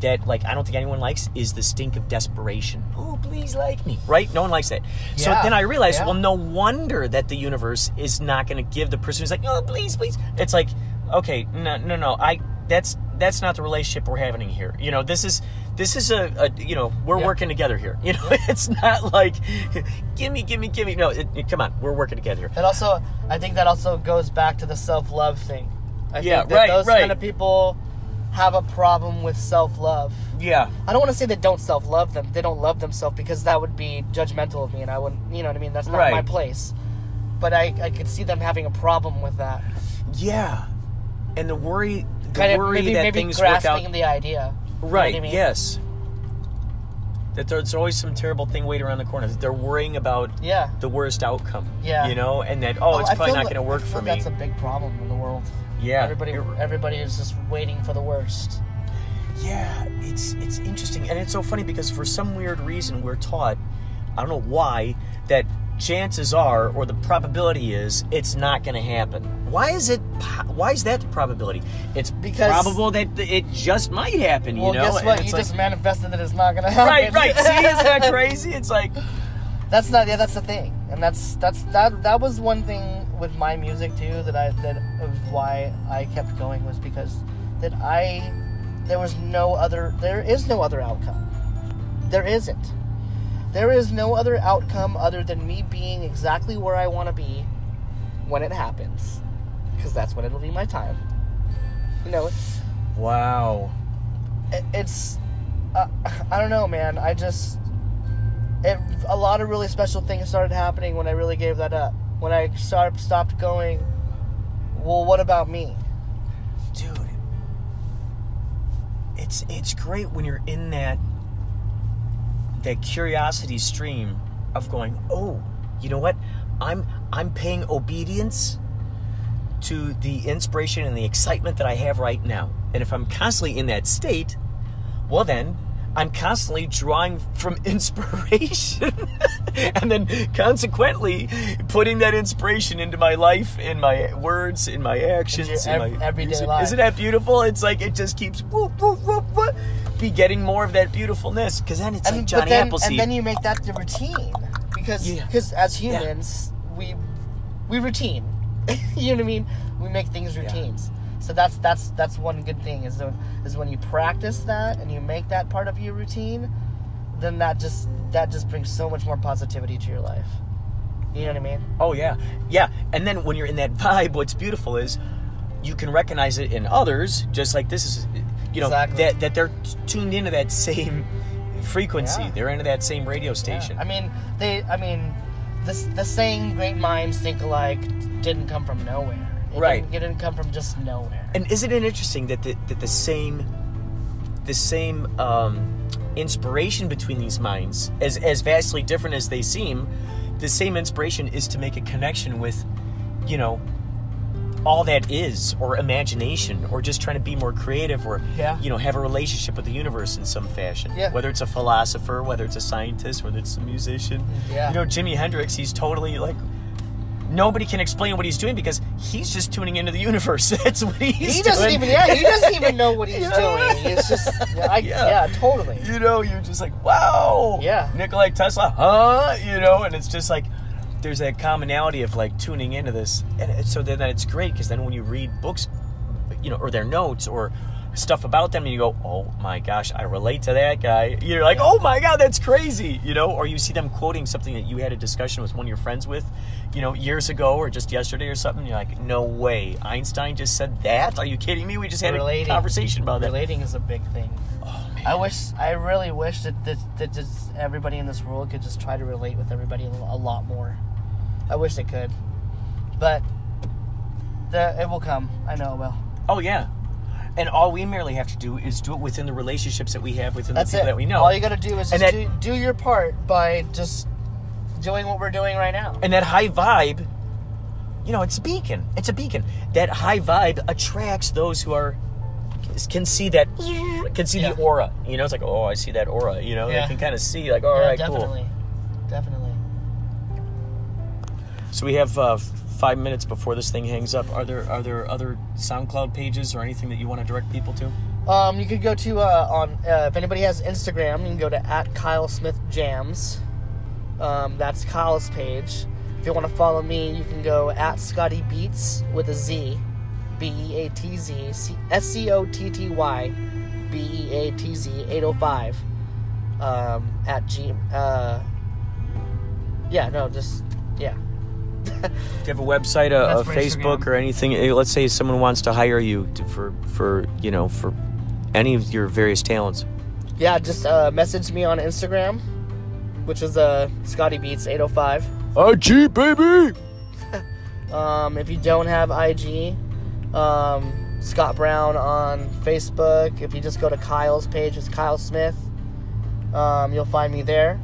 that like I don't think anyone likes is the stink of desperation. Oh, please like me, right? No one likes that. So then I realized, yeah. well, no wonder that the universe is not going to give the person who's like, oh, please, please. It's like, okay, no, no, no. I that's that's not the relationship we're having here. You know, this is this is a, a you know we're Yeah. working together here. You know, it's not like gimme, gimme, gimme. No, it, it- come on, we're working together here. And also, I think that also goes back to the self love thing. I Yeah, think that right, those right. kind of people have a problem with self love. Yeah, I don't want to say they don't self love them. They don't love themselves because that would be judgmental of me, and I wouldn't. You know what I mean? That's not Right. my place. But I, I could see them having a problem with that. yeah, and the worry, the Kind of worry maybe that maybe things work grasping out. the idea. You know Right. I mean? Yes. That there's always some terrible thing waiting around the corner. That they're worrying about Yeah. the worst outcome. Yeah. You know, and that oh, Well, it's I probably not going to work for me. That's a big problem in the world. yeah. Everybody, everybody is just waiting for the worst. Yeah, it's it's interesting, and it's so funny because for some weird reason we're taught, I don't know why, that chances are or the probability is it's not going to happen. Why is it? Why is that the probability? It's Because- probable that it just might happen. Well, you know, guess what? it's You like- just manifested that it's not gonna happen. right, right. See, isn't that crazy? It's like That's not. Yeah, that's the thing, and that's that's that. That was one thing with my music too that I that of why I kept going was because that I there was no other. There is no other outcome. There isn't. There is no other outcome other than me being exactly where I want to be when it happens, because that's when it'll be my time. You know, wow. it- it's uh, I don't know, man. I just it a lot of really special things started happening when I really gave that up. When I start, stopped going, well, what about me? dude it's it's great when you're in that that curiosity stream of going oh you know what i'm i'm paying obedience to the inspiration and the excitement that i have right now and if i'm constantly in that state well then i'm constantly drawing from inspiration and then consequently putting that inspiration into my life in my words in my actions in your my everyday music. life. isn't that beautiful it's like it just keeps whoop, whoop, whoop, whoop, be getting more of that beautifulness because then it's like And johnny then appleseed and then you make that the routine because Yeah. because as Yeah. humans we we routine. you know what I mean? We make things routines. So that's that's that's one good thing is when, is when you practice that and you make that part of your routine, then that just that just brings so much more positivity to your life. You know what I mean? Oh yeah, yeah. And then when you're in that vibe, what's beautiful is you can recognize it in others, just like this is, you know, Exactly. that that they're tuned into that same frequency. Yeah. They're into that same radio station. Yeah. I mean, they. I mean, this the saying "great minds think alike" didn't come from nowhere. It Right. Didn't, it didn't come from just nowhere. And isn't it interesting that the, that the same the same um, inspiration between these minds, as as vastly different as they seem, the same inspiration is to make a connection with, you know, all that is, or imagination, or just trying to be more creative, or Yeah. you know, have a relationship with the universe in some fashion. Yeah. Whether it's a philosopher, whether it's a scientist, whether it's a musician. Yeah. You know, Jimi Hendrix, he's totally like. Nobody can explain what he's doing because he's just tuning into the universe. That's what he's he doesn't doing. even. Yeah, he doesn't even know what he's You know? doing. It's just. Yeah, I, Yeah. yeah. totally. you know, you're just like, wow. Yeah. Nikolai Tesla, huh? You know, and it's just like there's that commonality of like tuning into this, and so then it's great because then when you read books, you know, or their notes or stuff about them, and you go, oh my gosh, I relate to that guy. You're like, oh my god, that's crazy, you know, or you see them quoting something that you had a discussion with one of your friends with, you know, years ago or just yesterday or something. You're like, no way, Einstein just said that. Are you kidding me? We just had Relating. a conversation about that. Relating is a big thing. Oh. I wish. I really wish that that, that just everybody in this world could just try to relate with everybody a a lot more. I wish they could, but the it will come. I know it will. Oh yeah. And all we merely have to do is do it within the relationships that we have within That's the people it. that we know. All you got to do is just that- do, do your part by just doing what we're doing right now. and that high vibe, you know, it's a beacon. It's a beacon. That high vibe attracts those who are can see that can see Yeah. the aura. You know, it's like, oh, I see that aura. You know, Yeah. they can kind of see like, all yeah, right, definitely, definitely. So we have uh, five minutes before this thing hangs up. Are there are there other SoundCloud pages or anything that you want to direct people to? Um, you could go to uh, on uh, if anybody has Instagram, you can go to at Kyle Smith Jams. Um, that's Kyle's page. If you want to follow me, you can go at Scotty Beats with a Z, B E A T Z, S C O T T Y, B E A T Z 805 um, at G. Uh, yeah, no, just, yeah. Do you have a website, a, a Facebook, Instagram. or anything? Let's say someone wants to hire you to, for for you know for any of your various talents. Yeah, just uh, message me on Instagram, which is uh, Scotty Beats 805. IG baby. Um, if you don't have IG, um, Scott Brown on Facebook. If you just go to Kyle's page, it's Kyle Smith. Um, you'll find me there.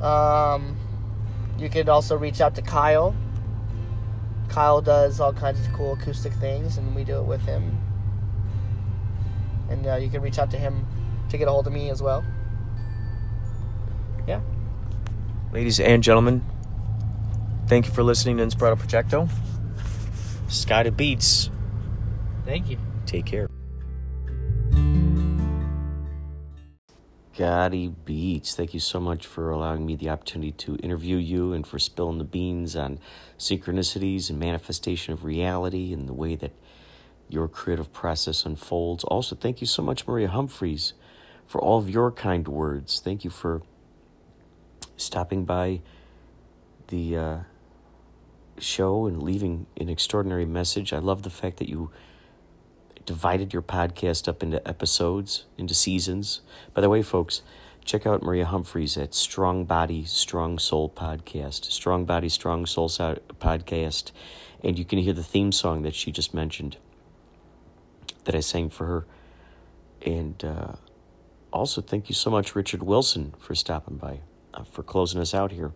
Um, you could also reach out to Kyle. Kyle does all kinds of cool acoustic things, and we do it with him. And uh, you can reach out to him to get a hold of me as well. Yeah. Ladies and gentlemen, thank you for listening to Inspirato Projecto. Scotty Beats. Thank you. Take care. Scotty Beats, thank you so much for allowing me the opportunity to interview you and for spilling the beans on synchronicities and manifestation of reality and the way that your creative process unfolds. Also, thank you so much, Maria Humphreys, for all of your kind words. Thank you for stopping by the uh, show and leaving an extraordinary message. I love the fact that you divided your podcast up into episodes, into seasons. By the way, folks, check out Maria Humphreys at Strong Body, Strong Soul podcast. Strong Body, Strong Soul podcast. And you can hear the theme song that she just mentioned that I sang for her. And uh, also, thank you so much, Richard Wilson, for stopping by, uh, for closing us out here.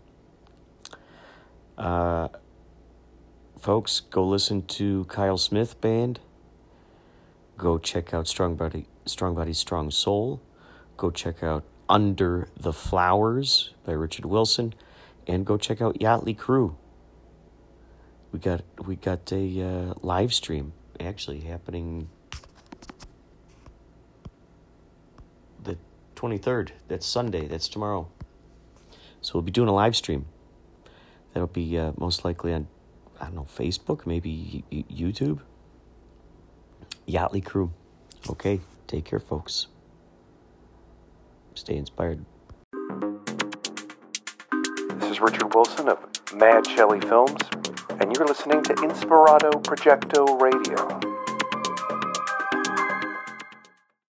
Uh, folks, go listen to Kyle Smith Band. Go check out Strong Body, Strong Body, Strong Soul. Go check out Under the Flowers by Richard Wilson, and go check out Yachtley Crew. We got we got a uh, live stream actually happening the twenty third. That's Sunday. That's tomorrow. So we'll be doing a live stream. That'll be uh, most likely on I don't know Facebook, maybe YouTube. Yachtley Crew. Okay, take care, folks. Stay inspired. This is Richard Wilson of Mad Shelley Films, and you're listening to Inspirado Projecto Radio.